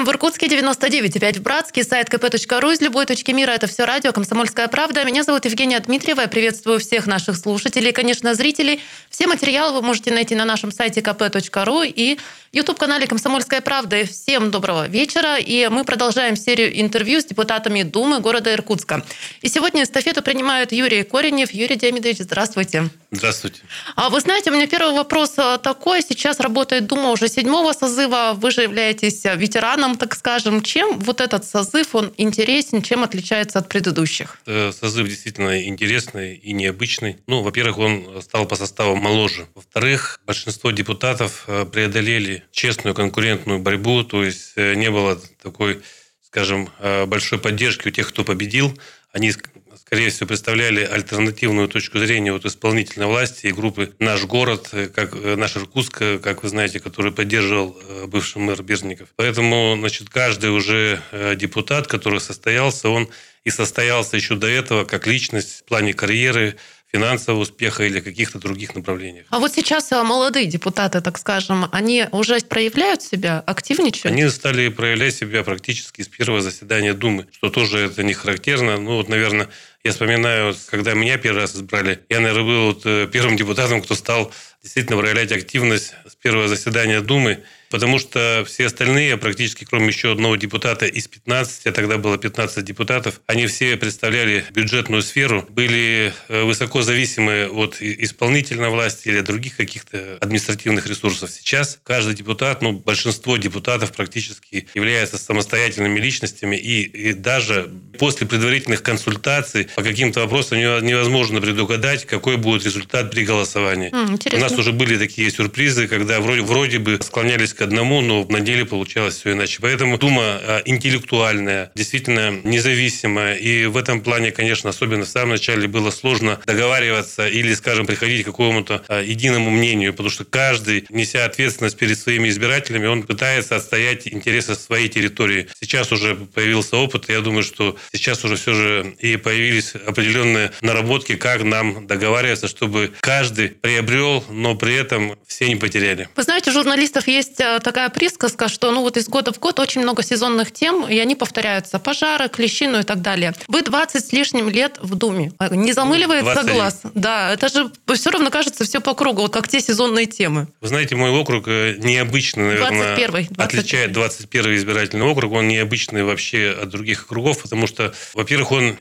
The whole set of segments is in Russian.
95 FM в Иркутске, 99,5 в Братске, сайт kp.ru из любой точки мира. Это все радио «Комсомольская правда». Меня зовут Евгения Дмитриева. Я приветствую всех наших слушателей и, конечно, зрителей. Все материалы вы можете найти на нашем сайте kp.ru и YouTube-канале «Комсомольская правда». Всем доброго вечера. И мы продолжаем серию интервью с депутатами Думы города Иркутска. И сегодня эстафету принимают Юрий Коренев. Юрий Демидович, здравствуйте. Здравствуйте. А вы знаете, у меня первый вопрос а, такой. Сейчас работает Дума уже седьмого созыва. Вы же являетесь ветераном, так скажем. Чем вот этот созыв, он интересен, чем отличается от предыдущих? Э, созыв действительно интересный и необычный. Ну, во-первых, он стал по составу моложе. Во-вторых, большинство депутатов э, преодолели честную конкурентную борьбу, то есть э, не было такой, скажем, большой поддержки у тех, кто победил. Они скорее всего, представляли альтернативную точку зрения от исполнительной власти и группы «Наш город», э, как э, «Наш Иркутск», э, как вы знаете, который поддерживал бывший мэр Берзников. Поэтому, значит, каждый уже депутат, который состоялся, он и состоялся еще до этого как личность в плане карьеры, финансового успеха или каких-то других направлениях. А вот сейчас молодые депутаты, так скажем, они уже проявляют себя, активничают? Они стали проявлять себя практически с первого заседания Думы, что тоже это не характерно. Ну, вот, наверное, я вспоминаю, когда меня первый раз избрали, я, наверное, был вот э, первым депутатом, кто стал действительно проявлять активность с первого заседания Думы потому что все остальные, практически кроме еще одного депутата из 15, а тогда было 15 депутатов, они все представляли бюджетную сферу, были э, высоко зависимы от исполнительной власти или других каких-то административных ресурсов. Сейчас каждый депутат, ну, большинство депутатов практически являются самостоятельными личностями, и, и даже после предварительных консультаций по каким-то вопросам невозможно предугадать, какой будет результат при голосовании. Mm, У нас уже были такие сюрпризы, когда вроде, вроде бы склонялись к одному, но на деле получалось все иначе. Поэтому Дума а, интеллектуальная, действительно независимая. И в этом плане, конечно, особенно в самом начале было сложно договариваться или, скажем, приходить к какому-то а, единому мнению, потому что каждый, неся ответственность перед своими избирателями, он пытается отстоять интересы своей территории. Сейчас уже появился опыт, и я думаю, что сейчас уже все же и появились определенные наработки, как нам договариваться, чтобы каждый приобрел, но при этом все не потеряли. Вы знаете, у журналистов есть а, такая присказка, что ну вот из года в год очень много сезонных тем, и они повторяются. Пожары, клещи, ну и так далее. Вы 20 с лишним лет в Думе. А, не замыливается 20. глаз? Да, это же все равно кажется все по кругу, вот как те сезонные темы. Вы знаете, мой округ э, необычный, наверное, 21 отличает 21 избирательный округ. Он необычный вообще от других округов, потому что, во-первых, он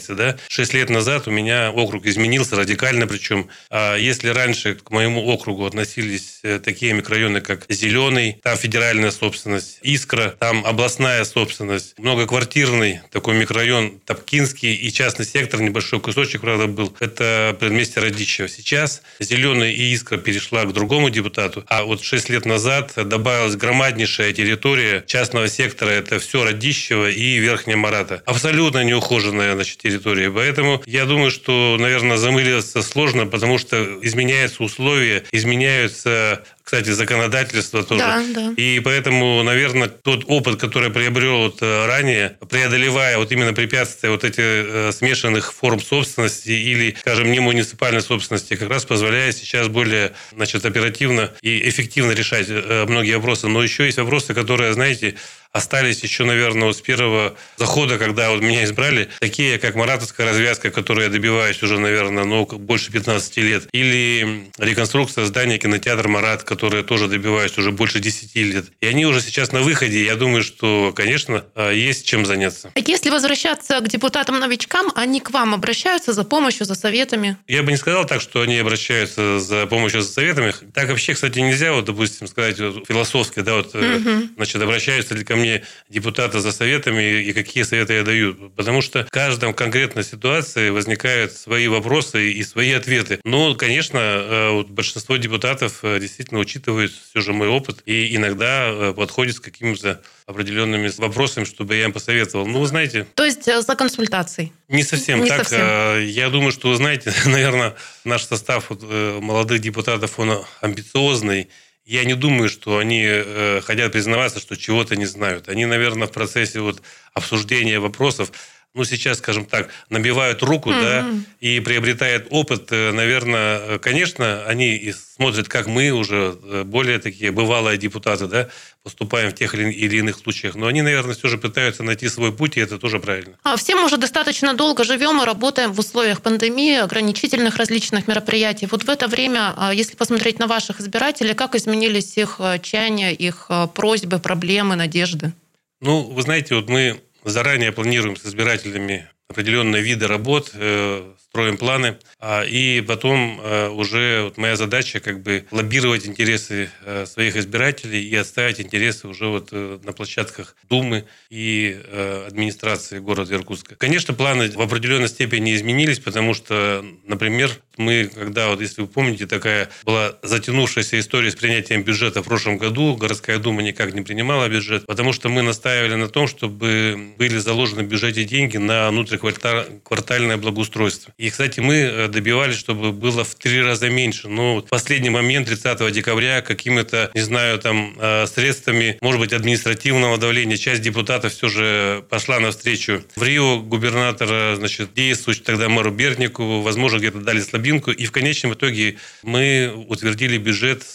видоизменяется. Да? Шесть лет назад у меня округ изменился радикально, причем а если раньше к моему округу относились э, такие микрорайоны, как Зеленый, там федеральная собственность, Искра, там областная собственность, многоквартирный такой микрорайон Топкинский и частный сектор, небольшой кусочек, правда, был. Это предместье Радищева. Сейчас Зеленый и Искра перешла к другому депутату, а вот 6 лет назад добавилась громаднейшая территория частного сектора. Это все Радищева и Верхняя Марата. Абсолютно неухоженная значит, территория. Поэтому я думаю, что, наверное, замыливаться сложно, потому что изменяются условия, изменяются кстати, законодательство тоже. Да, да. И поэтому, наверное, тот опыт, который приобрел вот э, ранее, преодолевая вот именно препятствия вот этих э, смешанных форм собственности или, скажем, не муниципальной собственности, как раз позволяет сейчас более значит, оперативно и эффективно решать э, многие вопросы. Но еще есть вопросы, которые, знаете, остались еще, наверное, вот с первого захода, когда вот меня избрали, такие, как маратовская развязка, которую я добиваюсь уже, наверное, ну, больше 15 лет, или реконструкция здания кинотеатра «Марат», который тоже добиваюсь уже больше 10 лет. И они уже сейчас на выходе. Я думаю, что, конечно, а, есть чем заняться. Если возвращаться к депутатам-новичкам, они к вам обращаются за помощью, за советами? Я бы не сказал так, что они обращаются за помощью, за советами. Так вообще, кстати, нельзя, вот, допустим, сказать вот, философски, да, вот, угу. значит, обращаются ли ко мне депутаты за советами и какие советы я даю. Потому что в каждом конкретной ситуации возникают свои вопросы и свои ответы. Но, конечно, э, вот большинство депутатов э, действительно учитывают все же мой опыт и иногда э, подходят с какими-то определенными вопросами, чтобы я им посоветовал. Ну, вы знаете... То есть за консультацией? Не совсем не так. Совсем. Я думаю, что, вы знаете, наверное, наш состав молодых депутатов, он амбициозный, я не думаю, что они э, хотят признаваться, что чего-то не знают. Они, наверное, в процессе вот обсуждения вопросов ну, сейчас, скажем так, набивают руку, mm-hmm. да, и приобретают опыт, наверное, конечно, они смотрят, как мы уже более такие бывалые депутаты, да, поступаем в тех или иных случаях. Но они, наверное, все же пытаются найти свой путь, и это тоже правильно. А все мы уже достаточно долго живем и работаем в условиях пандемии, ограничительных различных мероприятий. Вот в это время, а, если посмотреть на ваших избирателей, как изменились их чаяния, их просьбы, проблемы, надежды? Ну, вы знаете, вот мы заранее планируем с избирателями определенные виды работ, э, строим планы, а, и потом э, уже вот моя задача как бы лоббировать интересы э, своих избирателей и отставить интересы уже вот на площадках Думы и администрации города Иркутска. Конечно, планы в определенной степени изменились, потому что, например, мы, когда, вот если вы помните, такая была затянувшаяся история с принятием бюджета в прошлом году, городская дума никак не принимала бюджет, потому что мы настаивали на том, чтобы были заложены в бюджете деньги на внутриквартальное благоустройство. И, кстати, мы э, добивались, чтобы было в три раза меньше. Но в последний момент, 30 декабря, какими-то, не знаю, там, э, средствами, может быть, административного давления, часть депутатов все же пошла навстречу. В Рио губернатор, значит, действующий тогда мэру Бернику, возможно, где-то дали слабинку. И в конечном итоге мы утвердили бюджет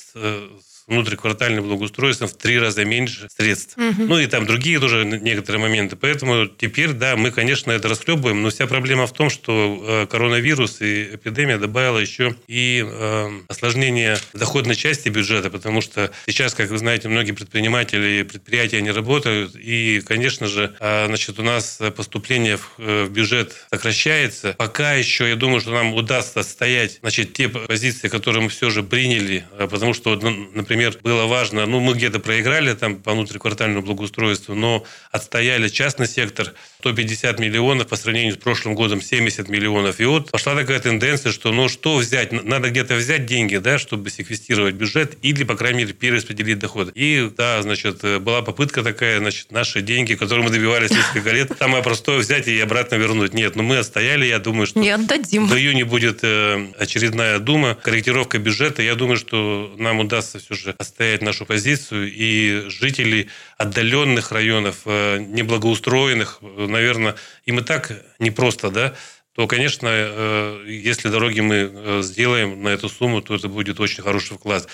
с внутриквартальным благоустройством в три раза меньше средств. Угу. Ну и там другие тоже некоторые моменты. Поэтому теперь, да, мы, конечно, это расхлебываем, но вся проблема в том, что э, коронавирус и эпидемия добавила еще и э, осложнение доходной части бюджета, потому что сейчас, как вы знаете, многие предприниматели и предприятия не работают, и, конечно же, э, значит, у нас поступление в, э, в бюджет сокращается. Пока еще, я думаю, что нам удастся отстоять значит, те позиции, которые мы все же приняли, э, потому что, например, например, было важно, ну, мы где-то проиграли там по внутриквартальному благоустройству, но отстояли частный сектор, 150 миллионов по сравнению с прошлым годом 70 миллионов. И вот пошла такая тенденция, что ну что взять? Надо где-то взять деньги, да, чтобы секвестировать бюджет или, по крайней мере, перераспределить доходы. И да, значит, была попытка такая, значит, наши деньги, которые мы добивались несколько лет, самое простое взять и обратно вернуть. Нет, но ну мы отстояли, я думаю, что Не отдадим. в июне будет э, очередная дума, корректировка бюджета. Я думаю, что нам удастся все же отстоять нашу позицию, и жители отдаленных районов, э, неблагоустроенных, наверное, им и так непросто, да, то, конечно, э, если дороги мы э, сделаем на эту сумму, то это будет очень хороший вклад.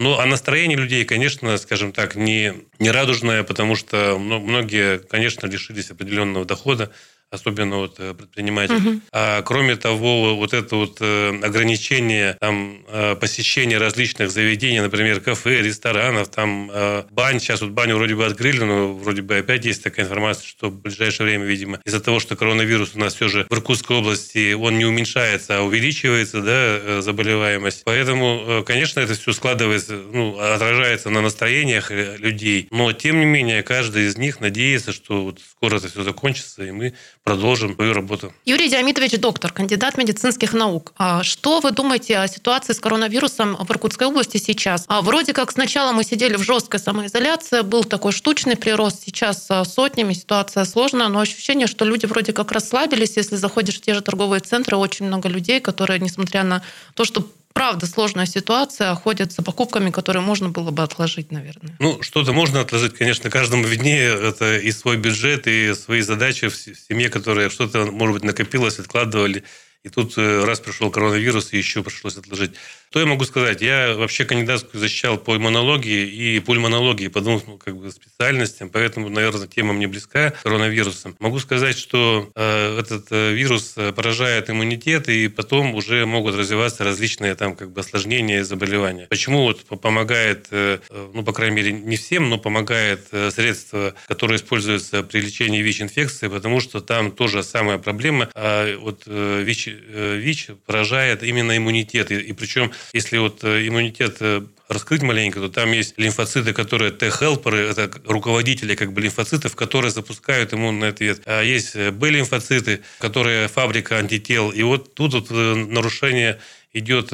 Ну, а настроение людей, конечно, скажем так, не, не радужное, потому что многие, конечно, лишились определенного дохода особенно вот э, предпринимателей. Угу. А кроме того, вот это вот э, ограничение там, э, посещения различных заведений, например, кафе, ресторанов, там бань, сейчас вот баню вроде бы открыли, но вроде бы опять есть такая информация, что в ближайшее время, видимо, из-за того, что коронавирус у нас все же в Иркутской области, он не уменьшается, а увеличивается, да, заболеваемость. Поэтому, конечно, это все складывается, ну, отражается на настроениях людей, но, тем не менее, каждый из них надеется, что вот скоро это все закончится, и мы продолжим свою работу. Юрий Диамитович, доктор, кандидат медицинских наук. А что вы думаете о ситуации с коронавирусом в Иркутской области сейчас? А вроде как сначала мы сидели в жесткой самоизоляции, был такой штучный прирост, сейчас а, сотнями ситуация сложная, но ощущение, что люди вроде как расслабились. Если заходишь в те же торговые центры, очень много людей, которые, несмотря на то, что правда сложная ситуация, ходят за покупками, которые можно было бы отложить, наверное. Ну, что-то можно отложить, конечно, каждому виднее. Это и свой бюджет, и свои задачи в семье, которые что-то, может быть, накопилось, откладывали. И тут э, раз пришел коронавирус, и еще пришлось отложить. Что я могу сказать? Я вообще кандидатскую защищал по иммунологии и пульмонологии, по двум ну, как бы, специальностям, поэтому, наверное, тема мне близка коронавирусом. Могу сказать, что э, этот э, вирус э, поражает иммунитет, и потом уже могут развиваться различные там как бы осложнения и заболевания. Почему вот помогает, э, ну, по крайней мере, не всем, но помогает э, средство, которое используется при лечении ВИЧ-инфекции, потому что там тоже самая проблема. А вот э, ВИЧ, э, ВИЧ поражает именно иммунитет, и, и причем если вот э, иммунитет э, раскрыть маленько, то там есть лимфоциты, которые Т-хелперы, это руководители как бы лимфоцитов, которые запускают иммунный ответ. А есть Б-лимфоциты, которые фабрика антител. И вот тут вот нарушение идет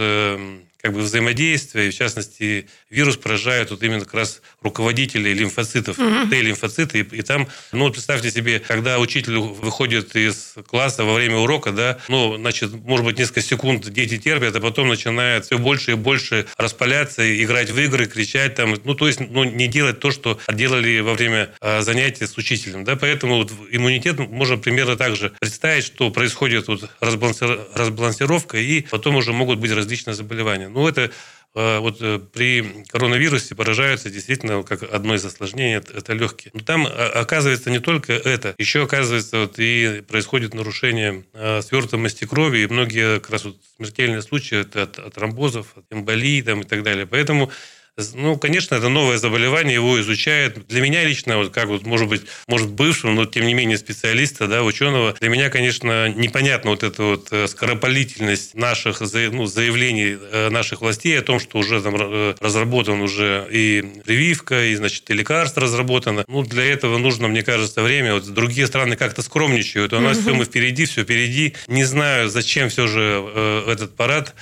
как бы взаимодействия, и в частности вирус поражает вот именно как раз руководителей лимфоцитов, угу. Т-лимфоциты, и, и там, ну, представьте себе, когда учитель выходит из класса во время урока, да, ну, значит, может быть, несколько секунд дети терпят, а потом начинают все больше и больше распаляться, играть в игры, кричать там, ну, то есть, ну, не делать то, что делали во время а, занятий с учителем, да, поэтому вот иммунитет можно примерно так же представить, что происходит вот разбалансировка, и потом уже могут быть различные заболевания. Ну, это а, вот э, при коронавирусе поражаются действительно как одно из осложнений это легкие. Но там а, оказывается не только это, еще оказывается вот и происходит нарушение а, свертываемости крови и многие как раз вот смертельные случаи это от, от тромбозов, от эмболии там, и так далее. Поэтому ну, конечно, это новое заболевание, его изучают. Для меня лично, вот как вот, может быть, может бывшего, но тем не менее специалиста, да, ученого, для меня, конечно, непонятна вот эта вот э, скоропалительность наших ну, заявлений э, наших властей о том, что уже там э, разработан уже и прививка, и, значит, и лекарство разработано. Ну, для этого нужно, мне кажется, время. Вот другие страны как-то скромничают. У нас угу. все мы впереди, все впереди. Не знаю, зачем все же этот парад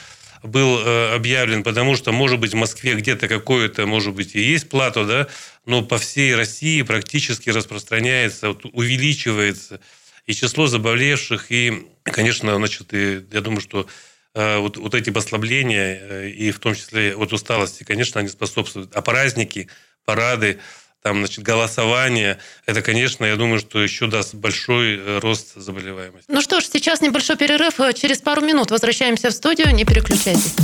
был э, объявлен, потому что, может быть, в Москве где-то какое-то, может быть, и есть плато, да, но по всей России практически распространяется, вот, увеличивается и число заболевших, и, конечно, значит, и, я думаю, что э, вот, вот эти послабления, э, и в том числе вот усталости, конечно, они способствуют. А праздники, парады, там, значит, голосование, это, конечно, я думаю, что еще даст большой э, рост заболеваемости. Ну что ж, сейчас небольшой перерыв. Через пару минут возвращаемся в студию. Не переключайтесь.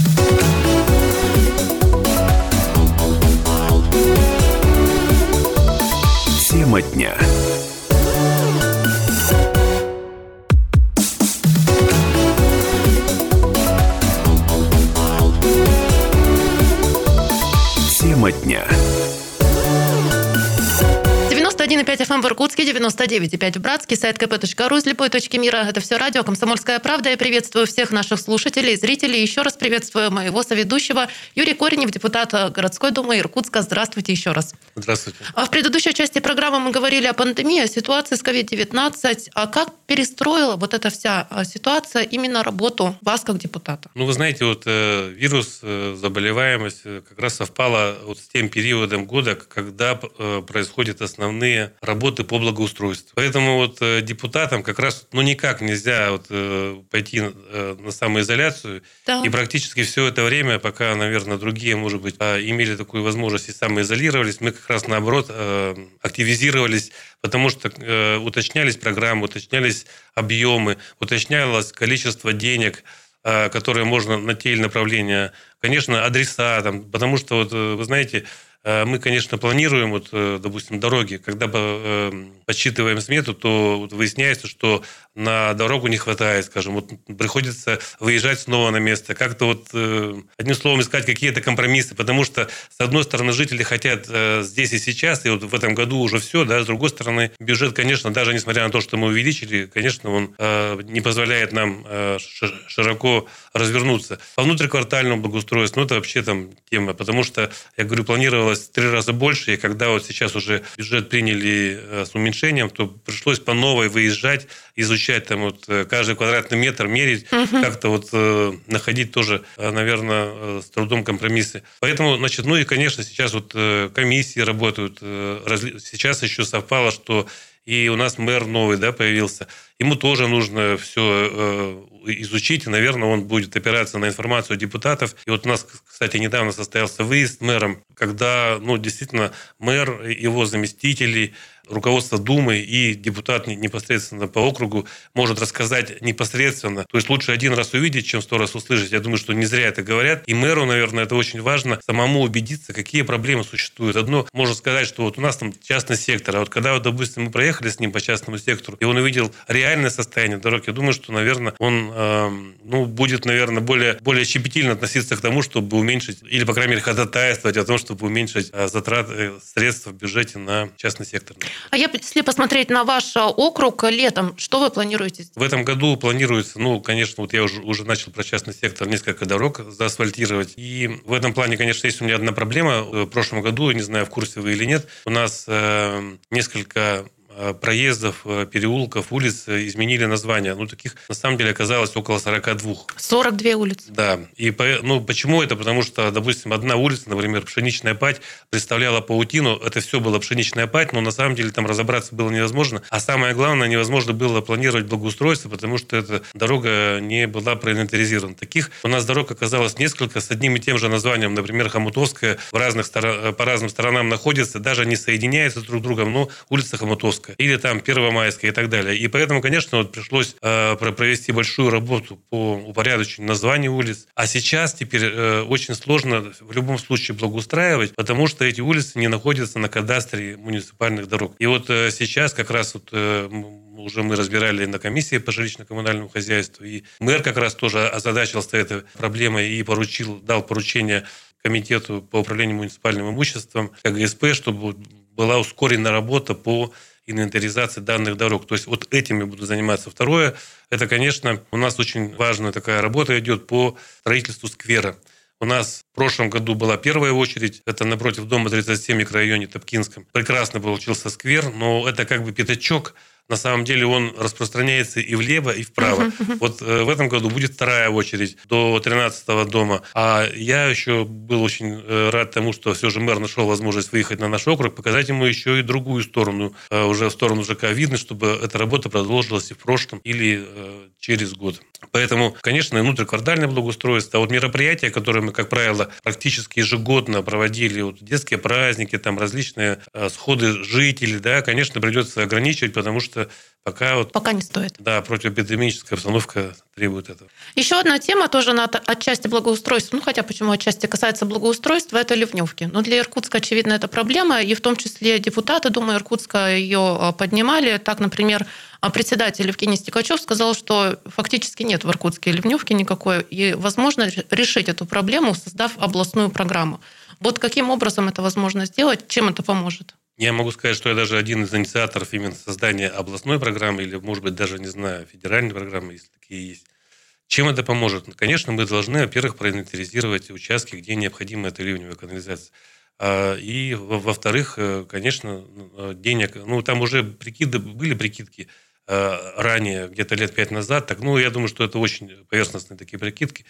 Тема дня. Тема дня. 91,5 FM в Иркутске, 99,5 в Братске, сайт kp.ru любой точки мира. Это все радио «Комсомольская правда». Я приветствую всех наших слушателей, зрителей. Еще раз приветствую моего соведущего Юрий Коренев, депутата городской думы Иркутска. Здравствуйте еще раз. Здравствуйте. А в предыдущей части программы мы говорили о пандемии, о ситуации с COVID-19. А как перестроила вот эта вся а, ситуация именно работу вас как депутата? Ну, вы знаете, вот э, вирус, э, заболеваемость э, как раз совпала вот с тем периодом года, когда э, происходят основные работы по благоустройству. Поэтому вот э, депутатам как раз ну никак нельзя вот э, пойти э, на самоизоляцию. Да. И практически все это время, пока, наверное, другие, может быть, а, имели такую возможность и самоизолировались, мы как раз наоборот активизировались, потому что уточнялись программы, уточнялись объемы, уточнялось количество денег, которые можно на те или направления, конечно, адреса, там, потому что, вот, вы знаете, Э, мы, конечно, планируем, вот, э, допустим, дороги. Когда э, подсчитываем смету, то вот выясняется, что на дорогу не хватает, скажем, вот приходится выезжать снова на место, как-то вот, одним словом, искать какие-то компромиссы, потому что, с одной стороны, жители хотят здесь и сейчас, и вот в этом году уже все, да, с другой стороны, бюджет, конечно, даже несмотря на то, что мы увеличили, конечно, он не позволяет нам широко развернуться. По внутриквартальному благоустройству, ну, это вообще там тема, потому что, я говорю, планировалось в три раза больше, и когда вот сейчас уже бюджет приняли э, с уменьшением, то пришлось по новой выезжать, изучать там вот э, каждый квадратный метр, мерить, угу. как-то вот э, находить тоже, наверное, с трудом компромиссы. Поэтому, значит, ну и, конечно, сейчас вот комиссии работают. Сейчас еще совпало, что и у нас мэр новый да, появился. Ему тоже нужно все э, изучить, и, наверное, он будет опираться на информацию депутатов. И вот у нас, кстати, недавно состоялся выезд мэром, когда, ну, действительно, мэр, его заместители, руководство Думы и депутат непосредственно по округу может рассказать непосредственно. То есть лучше один раз увидеть, чем сто раз услышать. Я думаю, что не зря это говорят. И мэру, наверное, это очень важно самому убедиться, какие проблемы существуют. Одно можно сказать, что вот у нас там частный сектор, а вот когда, вот, допустим, мы проехали с ним по частному сектору, и он увидел реальное состояние дорог, я думаю, что, наверное, он э, ну, будет, наверное, более, более щепетильно относиться к тому, чтобы уменьшить, или, по крайней мере, ходатайствовать о том, чтобы уменьшить э, затраты средств в бюджете на частный сектор. А если посмотреть на ваш округ летом, что вы планируете? В этом году планируется, ну, конечно, вот я уже, уже начал про частный сектор несколько дорог заасфальтировать. И в этом плане, конечно, есть у меня одна проблема. В прошлом году, не знаю, в курсе вы или нет, у нас э, несколько проездов, переулков, улиц изменили название. Ну, таких на самом деле оказалось около 42. 42 улицы. Да. И ну, почему это? Потому что, допустим, одна улица, например, Пшеничная Пать, представляла паутину. Это все было Пшеничная Пать, но на самом деле там разобраться было невозможно. А самое главное, невозможно было планировать благоустройство, потому что эта дорога не была проинвентаризирована. Таких у нас дорог оказалось несколько с одним и тем же названием. Например, Хомутовская в разных по разным сторонам находится, даже не соединяется друг с другом, но улица Хомутовская. Или там Первомайская и так далее. И поэтому, конечно, вот пришлось э, провести большую работу по упорядочению названий улиц. А сейчас теперь э, очень сложно в любом случае благоустраивать, потому что эти улицы не находятся на кадастре муниципальных дорог. И вот э, сейчас как раз вот э, уже мы разбирали на комиссии по жилищно-коммунальному хозяйству, и мэр как раз тоже озадачился этой проблемой и поручил, дал поручение комитету по управлению муниципальным имуществом, КГСП, чтобы была ускорена работа по инвентаризации данных дорог. То есть вот этим я буду заниматься. Второе, это, конечно, у нас очень важная такая работа идет по строительству сквера. У нас в прошлом году была первая очередь, это напротив дома 37 в микрорайоне Топкинском. Прекрасно получился сквер, но это как бы пятачок на самом деле он распространяется и влево, и вправо. Uh-huh, uh-huh. Вот э, в этом году будет вторая очередь до 13-го дома. А я еще был очень э, рад тому, что все же мэр нашел возможность выехать на наш округ, показать ему еще и другую сторону, э, уже в сторону ЖК видно, чтобы эта работа продолжилась и в прошлом, или э, через год. Поэтому, конечно, внутриквартальное благоустройство, а вот мероприятия, которые мы, как правило, практически ежегодно проводили, вот детские праздники, там различные э, сходы жителей, да, конечно, придется ограничивать, потому что что пока вот... Пока не стоит. Да, противоэпидемическая обстановка требует этого. Еще одна тема тоже на отчасти благоустройства, ну хотя почему отчасти касается благоустройства, это ливневки. Но для Иркутска, очевидно, это проблема, и в том числе депутаты Думы Иркутска ее а, поднимали. Так, например, а, председатель Евгений Стекачев сказал, что фактически нет в Иркутске ливневки никакой, и возможно решить эту проблему, создав областную программу. Вот каким образом это возможно сделать, чем это поможет? Я могу сказать, что я даже один из инициаторов именно создания областной программы или, может быть, даже, не знаю, федеральной программы, если такие есть. Чем это поможет? Конечно, мы должны, во-первых, проинвентаризировать участки, где необходима эта ливневая канализация. А, и, во-вторых, э, конечно, э, денег... Ну, там уже прикиды, были прикидки э, ранее, где-то лет пять назад. Так, ну, я думаю, что это очень поверхностные такие прикидки.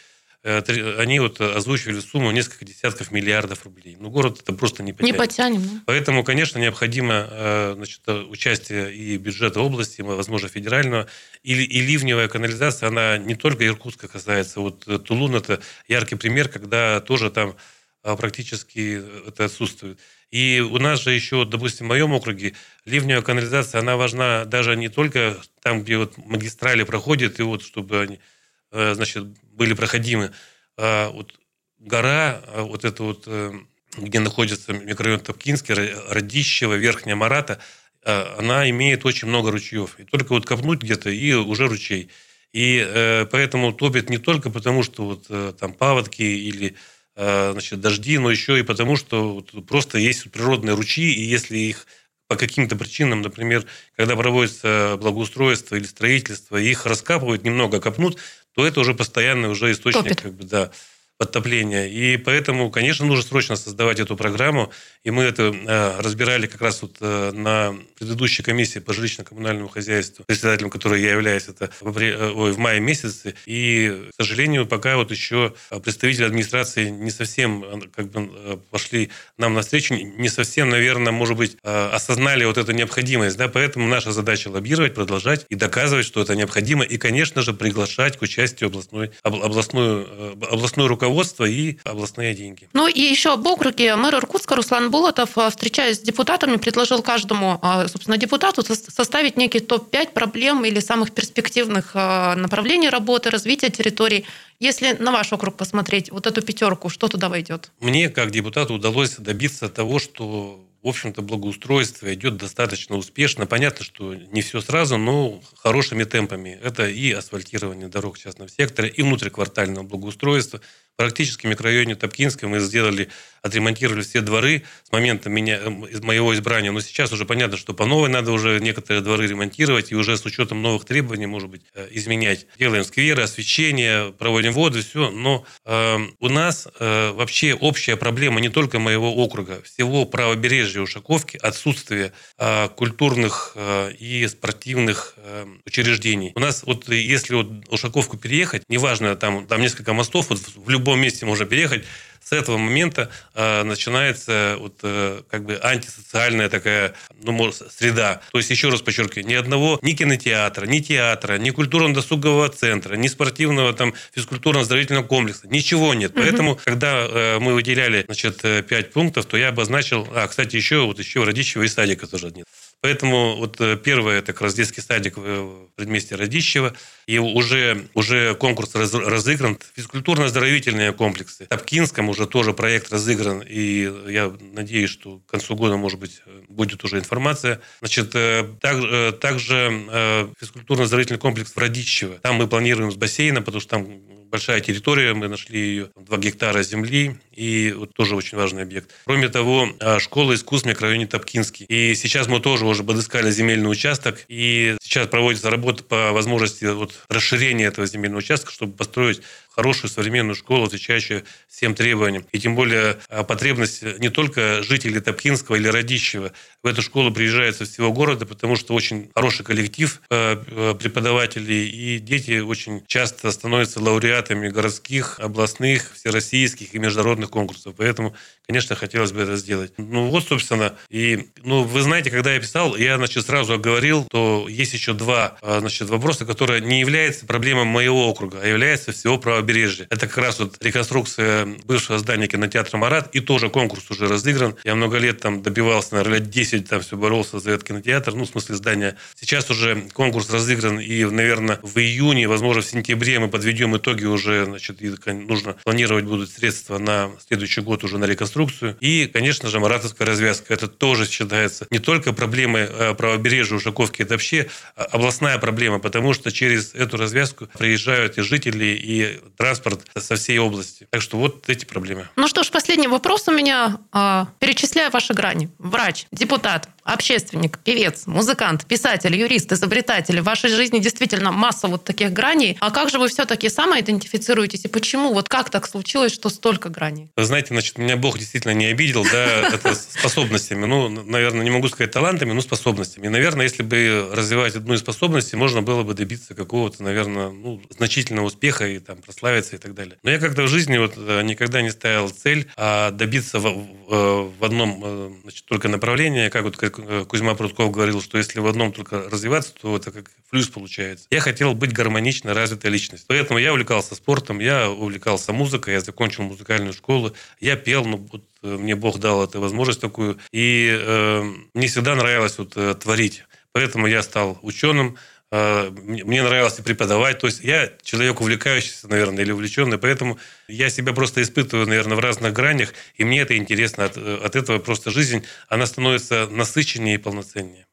Э, они вот озвучивали сумму несколько десятков миллиардов рублей. Ну, город это просто не потянет. Не потянем. Да? Поэтому, конечно, необходимо э, значит, участие и бюджета области, возможно, федерального. И, и ливневая канализация, она не только Иркутска касается. Вот э, Тулун – это яркий пример, когда тоже там практически это отсутствует. И у нас же еще, допустим, в моем округе ливневая канализация, она важна даже не только там, где вот магистрали проходят, и вот чтобы они Э, значит, были проходимы. А вот гора, а вот это вот, э, где находится микрорайон Топкинский, Радищево, Верхняя Марата, а, она имеет очень много ручьев. И только вот копнуть где-то, и уже ручей. И э, поэтому топит не только потому, что вот там паводки или значит, дожди, но еще и потому, что вот просто есть природные ручьи, и если их по каким-то причинам, например, когда проводится благоустройство или строительство, их раскапывают, немного копнут, то это уже постоянный уже источник как бы, да, подтопления. И поэтому, конечно, нужно срочно создавать эту программу. И мы это э, разбирали как раз вот э, на предыдущей комиссии по жилищно-коммунальному хозяйству, председателем которой я являюсь, это в, апреле, э, ой, в мае месяце. И, к сожалению, пока вот еще представители администрации не совсем как бы пошли нам навстречу, не совсем, наверное, может быть, осознали вот эту необходимость. Да? Поэтому наша задача лоббировать, продолжать и доказывать, что это необходимо. И, конечно же, приглашать к участию областной, областную, областную руководство руководство и областные деньги. Ну и еще об округе. Мэр Иркутска Руслан Болотов, э, встречаясь с депутатами, предложил каждому, э, собственно, депутату составить некий топ-5 проблем или самых перспективных э, направлений работы, развития территорий. Если на ваш округ посмотреть, вот эту пятерку, что туда войдет? Мне, как депутату, удалось добиться того, что в общем-то, благоустройство идет достаточно успешно. Понятно, что не все сразу, но хорошими темпами. Это и асфальтирование дорог частного сектора, и внутриквартального благоустройства. Практически в микрорайоне Топкинска мы сделали, отремонтировали все дворы с момента меня, э, моего избрания. Но сейчас уже понятно, что по новой надо уже некоторые дворы ремонтировать и уже с учетом новых требований, может быть, э, изменять. Делаем скверы, освещение, проводим воду, все. Но э, у нас э, вообще общая проблема не только моего округа, всего правобережья побережья Ушаковки отсутствие э, культурных э, и спортивных э, учреждений. У нас вот если вот Ушаковку переехать, неважно, там, там несколько мостов, вот в любом месте можно переехать, с этого момента э, начинается вот, э, как бы антисоциальная такая ну, среда. То есть, еще раз подчеркиваю, ни одного ни кинотеатра, ни театра, ни культурно-досугового центра, ни спортивного там физкультурно-оздоровительного комплекса, ничего нет. Угу. Поэтому, когда э, мы выделяли значит, пять пунктов, то я обозначил, а, кстати, еще вот еще Радищева и садика тоже нет. Поэтому вот э, первое, это как раз детский садик в предместе Радищева. И уже, уже конкурс раз, разыгран. Физкультурно-оздоровительные комплексы. В Топкинском уже тоже проект разыгран. И я надеюсь, что к концу года, может быть, будет уже информация. Значит, э, так, э, также физкультурно-оздоровительный комплекс в Радищево. Там мы планируем с бассейном, потому что там большая территория, мы нашли ее 2 гектара земли, и вот тоже очень важный объект. Кроме того, а, школа искусств в микрорайоне Топкинский. И сейчас мы тоже уже подыскали земельный участок, и сейчас проводится работа по возможности вот расширения этого земельного участка, чтобы построить хорошую современную школу, отвечающую всем требованиям. И тем более а, потребность не только жителей Топкинского или Радищева. В эту школу приезжают со всего города, потому что очень хороший коллектив а, преподавателей, и дети очень часто становятся лауреатами городских, областных, всероссийских и международных конкурсов. Поэтому, конечно, хотелось бы это сделать. Ну вот, собственно, и ну, вы знаете, когда я писал, я значит, сразу говорил, то есть еще два а, значит, вопроса, которые не являются проблемой моего округа, а являются всего правобережья. Это как раз вот реконструкция бывшего здания кинотеатра «Марат», и тоже конкурс уже разыгран. Я много лет там добивался, наверное, лет 10 там все боролся за этот кинотеатр, ну, в смысле здания. Сейчас уже конкурс разыгран, и, наверное, в июне, возможно, в сентябре мы подведем итоги уже, значит, и нужно планировать будут средства на следующий год уже на реконструкцию. И, конечно же, маратовская развязка. Это тоже считается не только проблемой э, правобережья Ушаковки, это вообще э, областная проблема, потому что через эту развязку приезжают и жители, и транспорт со всей области. Так что вот эти проблемы. Ну что ж, последний вопрос у меня. А, перечисляю ваши грани. Врач, депутат, общественник, певец, музыкант, писатель, юрист, изобретатель. В вашей жизни действительно масса вот таких граней. А как же вы все-таки самоидентифицируетесь и почему? Вот как так случилось, что столько граней? Вы знаете, значит, меня Бог действительно не обидел, да, это способностями. Ну, наверное, не могу сказать талантами, но способностями. И, наверное, если бы развивать одну из способностей, можно было бы добиться какого-то, наверное, ну, значительного успеха и там прославиться и так далее. Но я как-то в жизни вот э, никогда не ставил цель а добиться в, в э, одном э, значит, только направлении, как вот как Э, Кузьма Прутков говорил, что если в одном только развиваться, то это как плюс получается. Я хотел быть гармонично развитой личностью. Поэтому я увлекался спортом, я увлекался музыкой, я закончил музыкальную школу, я пел, ну, вот э, мне Бог дал эту возможность такую. И э, мне всегда нравилось вот, э, творить. Поэтому я стал ученым, Э, мне нравилось и преподавать. То есть я человек увлекающийся, наверное, или увлеченный, поэтому я себя просто испытываю, наверное, в разных гранях, и мне это интересно. От, от этого просто жизнь, она становится насыщеннее и полноценнее.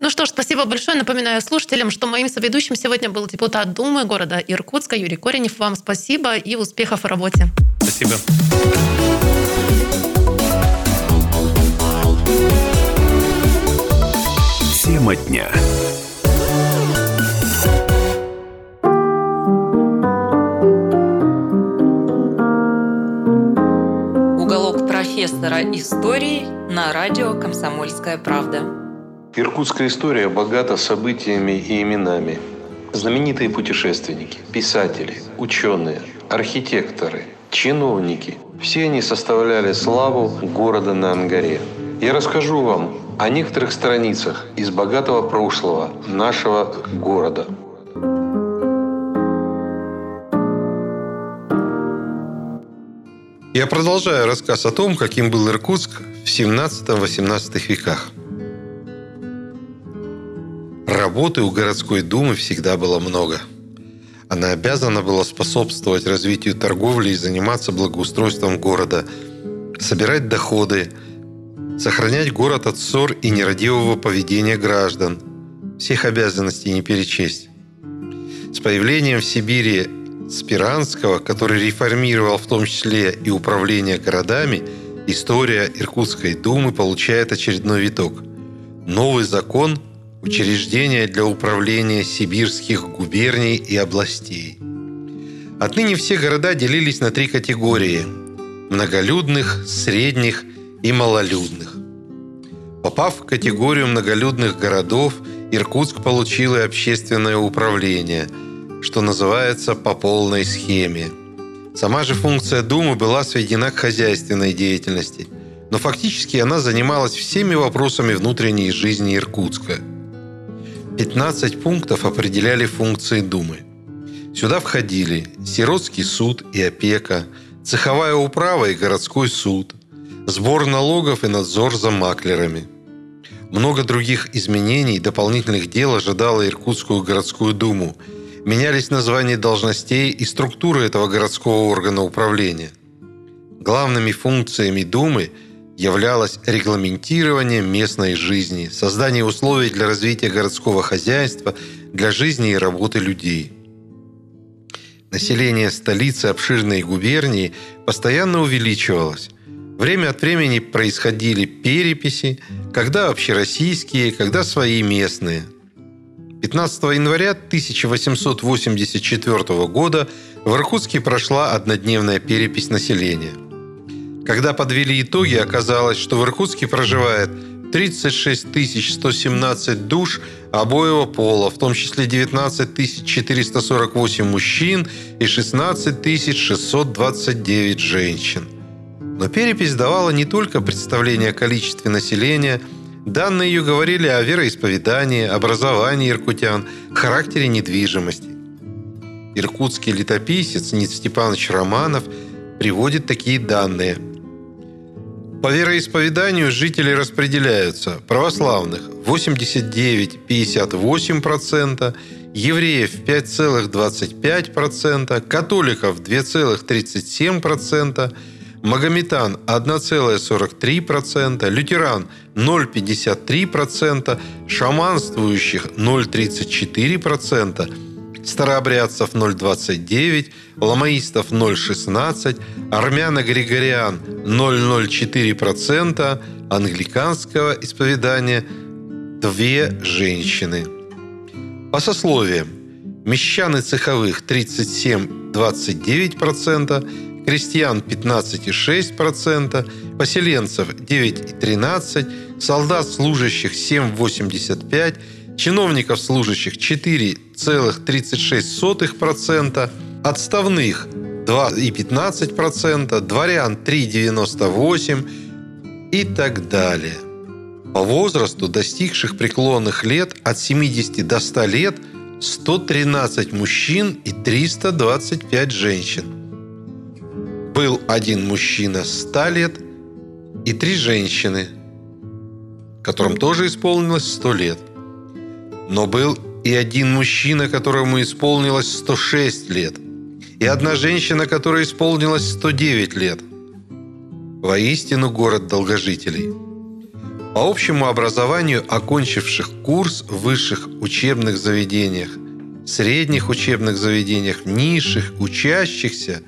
Ну что ж, спасибо большое. Напоминаю слушателям, что моим соведущим сегодня был депутат Думы города Иркутска Юрий Коренев. Вам спасибо и успехов в работе. Спасибо. Тема дня. Истории на радио «Комсомольская правда». Иркутская история богата событиями и именами. Знаменитые путешественники, писатели, ученые, архитекторы, чиновники – все они составляли славу города на Ангаре. Я расскажу вам о некоторых страницах из богатого прошлого нашего города – Я продолжаю рассказ о том, каким был Иркутск в 17-18 веках. Работы у городской думы всегда было много. Она обязана была способствовать развитию торговли и заниматься благоустройством города, собирать доходы, сохранять город от ссор и нерадивого поведения граждан. Всех обязанностей не перечесть. С появлением в Сибири Спиранского, который реформировал в том числе и управление городами, история Иркутской думы получает очередной виток. Новый закон – учреждения для управления сибирских губерний и областей. Отныне все города делились на три категории – многолюдных, средних и малолюдных. Попав в категорию многолюдных городов, Иркутск получил и общественное управление, что называется по полной схеме. Сама же функция Думы была сведена к хозяйственной деятельности, но фактически она занималась всеми вопросами внутренней жизни Иркутска. 15 пунктов определяли функции Думы. Сюда входили сиротский суд и опека, цеховая управа и городской суд, сбор налогов и надзор за маклерами. Много других изменений и дополнительных дел ожидало Иркутскую городскую думу. Менялись названия должностей и структуры этого городского органа управления. Главными функциями Думы являлось регламентирование местной жизни, создание условий для развития городского хозяйства, для жизни и работы людей – Население столицы обширной губернии постоянно увеличивалось. Время от времени происходили переписи, когда общероссийские, когда свои местные. 15 января 1884 года в Иркутске прошла однодневная перепись населения. Когда подвели итоги, оказалось, что в Иркутске проживает 36 117 душ обоего пола, в том числе 19 448 мужчин и 16 629 женщин. Но перепись давала не только представление о количестве населения, данные ее говорили о вероисповедании, образовании иркутян, характере недвижимости. Иркутский летописец Ниц Степанович Романов приводит такие данные – по вероисповеданию жители распределяются. Православных 89,58%, евреев 5,25%, католиков 2,37%, магометан 1,43%, лютеран 0,53%, шаманствующих 0,34%, старообрядцев 0,29%, ламаистов 0,16%, армяно-григориан 0,04%, англиканского исповедания две женщины. По сословиям. Мещаны цеховых 37,29%, крестьян 15,6%, поселенцев 9,13%, солдат служащих 7,85%, чиновников служащих 4,36%, отставных 2,15%, дворян 3,98% и так далее. По возрасту достигших преклонных лет от 70 до 100 лет 113 мужчин и 325 женщин. Был один мужчина 100 лет и три женщины, которым тоже исполнилось 100 лет. Но был и один мужчина, которому исполнилось 106 лет – и одна женщина, которой исполнилось 109 лет. Воистину город долгожителей. По общему образованию окончивших курс в высших учебных заведениях, средних учебных заведениях, низших, учащихся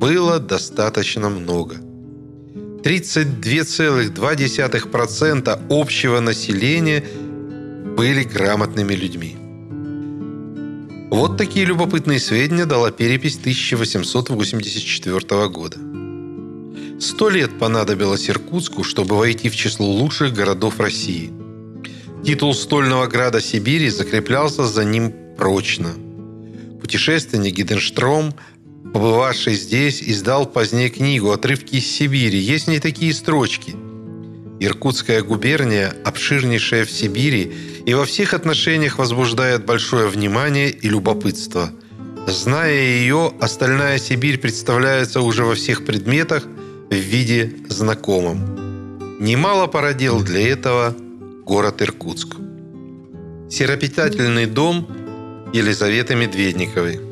было достаточно много. 32,2% общего населения были грамотными людьми. Вот такие любопытные сведения дала перепись 1884 года. Сто лет понадобилось Иркутску, чтобы войти в число лучших городов России. Титул стольного града Сибири закреплялся за ним прочно. Путешественник Гиденштром, побывавший здесь, издал позднее книгу «Отрывки из Сибири». Есть не такие строчки. Иркутская губерния, обширнейшая в Сибири, и во всех отношениях возбуждает большое внимание и любопытство. Зная ее, остальная Сибирь представляется уже во всех предметах в виде знакомым. Немало породил для этого город Иркутск. Серопитательный дом Елизаветы Медведниковой.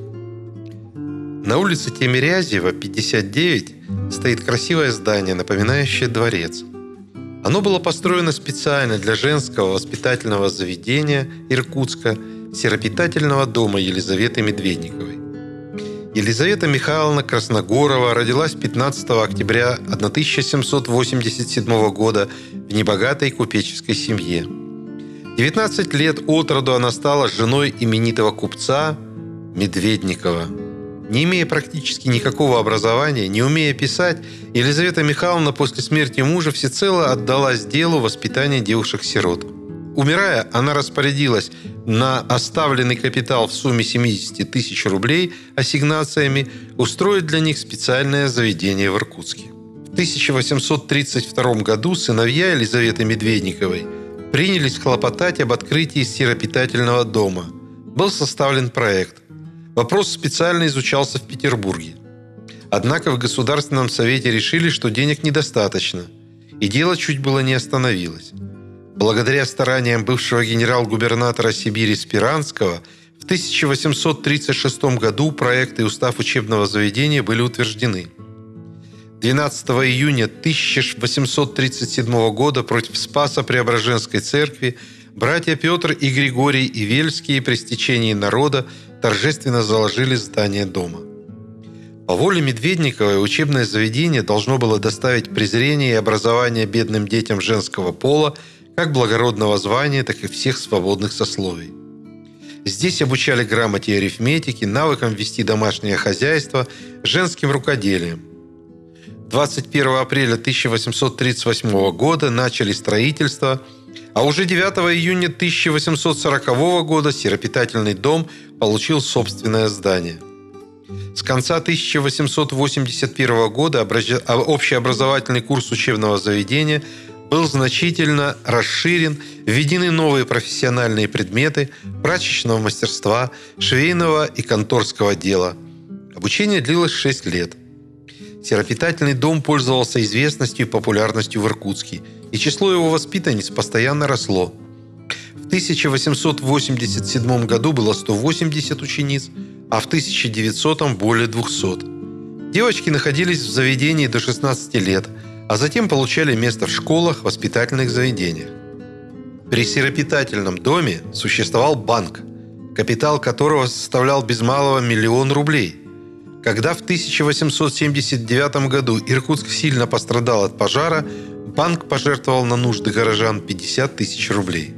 На улице Темирязева, 59, стоит красивое здание, напоминающее дворец – оно было построено специально для женского воспитательного заведения Иркутска Серопитательного дома Елизаветы Медведниковой. Елизавета Михайловна Красногорова родилась 15 октября 1787 года в небогатой купеческой семье. 19 лет от роду она стала женой именитого купца Медведникова. Не имея практически никакого образования, не умея писать, Елизавета Михайловна после смерти мужа всецело отдалась делу воспитания девушек-сирот. Умирая, она распорядилась на оставленный капитал в сумме 70 тысяч рублей ассигнациями устроить для них специальное заведение в Иркутске. В 1832 году сыновья Елизаветы Медведниковой принялись хлопотать об открытии сиропитательного дома. Был составлен проект. Вопрос специально изучался в Петербурге. Однако в Государственном Совете решили, что денег недостаточно, и дело чуть было не остановилось. Благодаря стараниям бывшего генерал-губернатора Сибири Спиранского в 1836 году проект и устав учебного заведения были утверждены. 12 июня 1837 года против Спаса Преображенской церкви братья Петр и Григорий Ивельские при стечении народа торжественно заложили здание дома. По воле Медведниковой учебное заведение должно было доставить презрение и образование бедным детям женского пола – как благородного звания, так и всех свободных сословий. Здесь обучали грамоте и арифметике, навыкам вести домашнее хозяйство, женским рукоделием. 21 апреля 1838 года начали строительство, а уже 9 июня 1840 года сиропитательный дом получил собственное здание. С конца 1881 года общеобразовательный курс учебного заведения – был значительно расширен, введены новые профессиональные предметы прачечного мастерства, швейного и конторского дела. Обучение длилось 6 лет. Сиропитательный дом пользовался известностью и популярностью в Иркутске, и число его воспитанниц постоянно росло. В 1887 году было 180 учениц, а в 1900 более 200. Девочки находились в заведении до 16 лет – а затем получали место в школах, воспитательных заведениях. При сиропитательном доме существовал банк, капитал которого составлял без малого миллион рублей. Когда в 1879 году Иркутск сильно пострадал от пожара, банк пожертвовал на нужды горожан 50 тысяч рублей.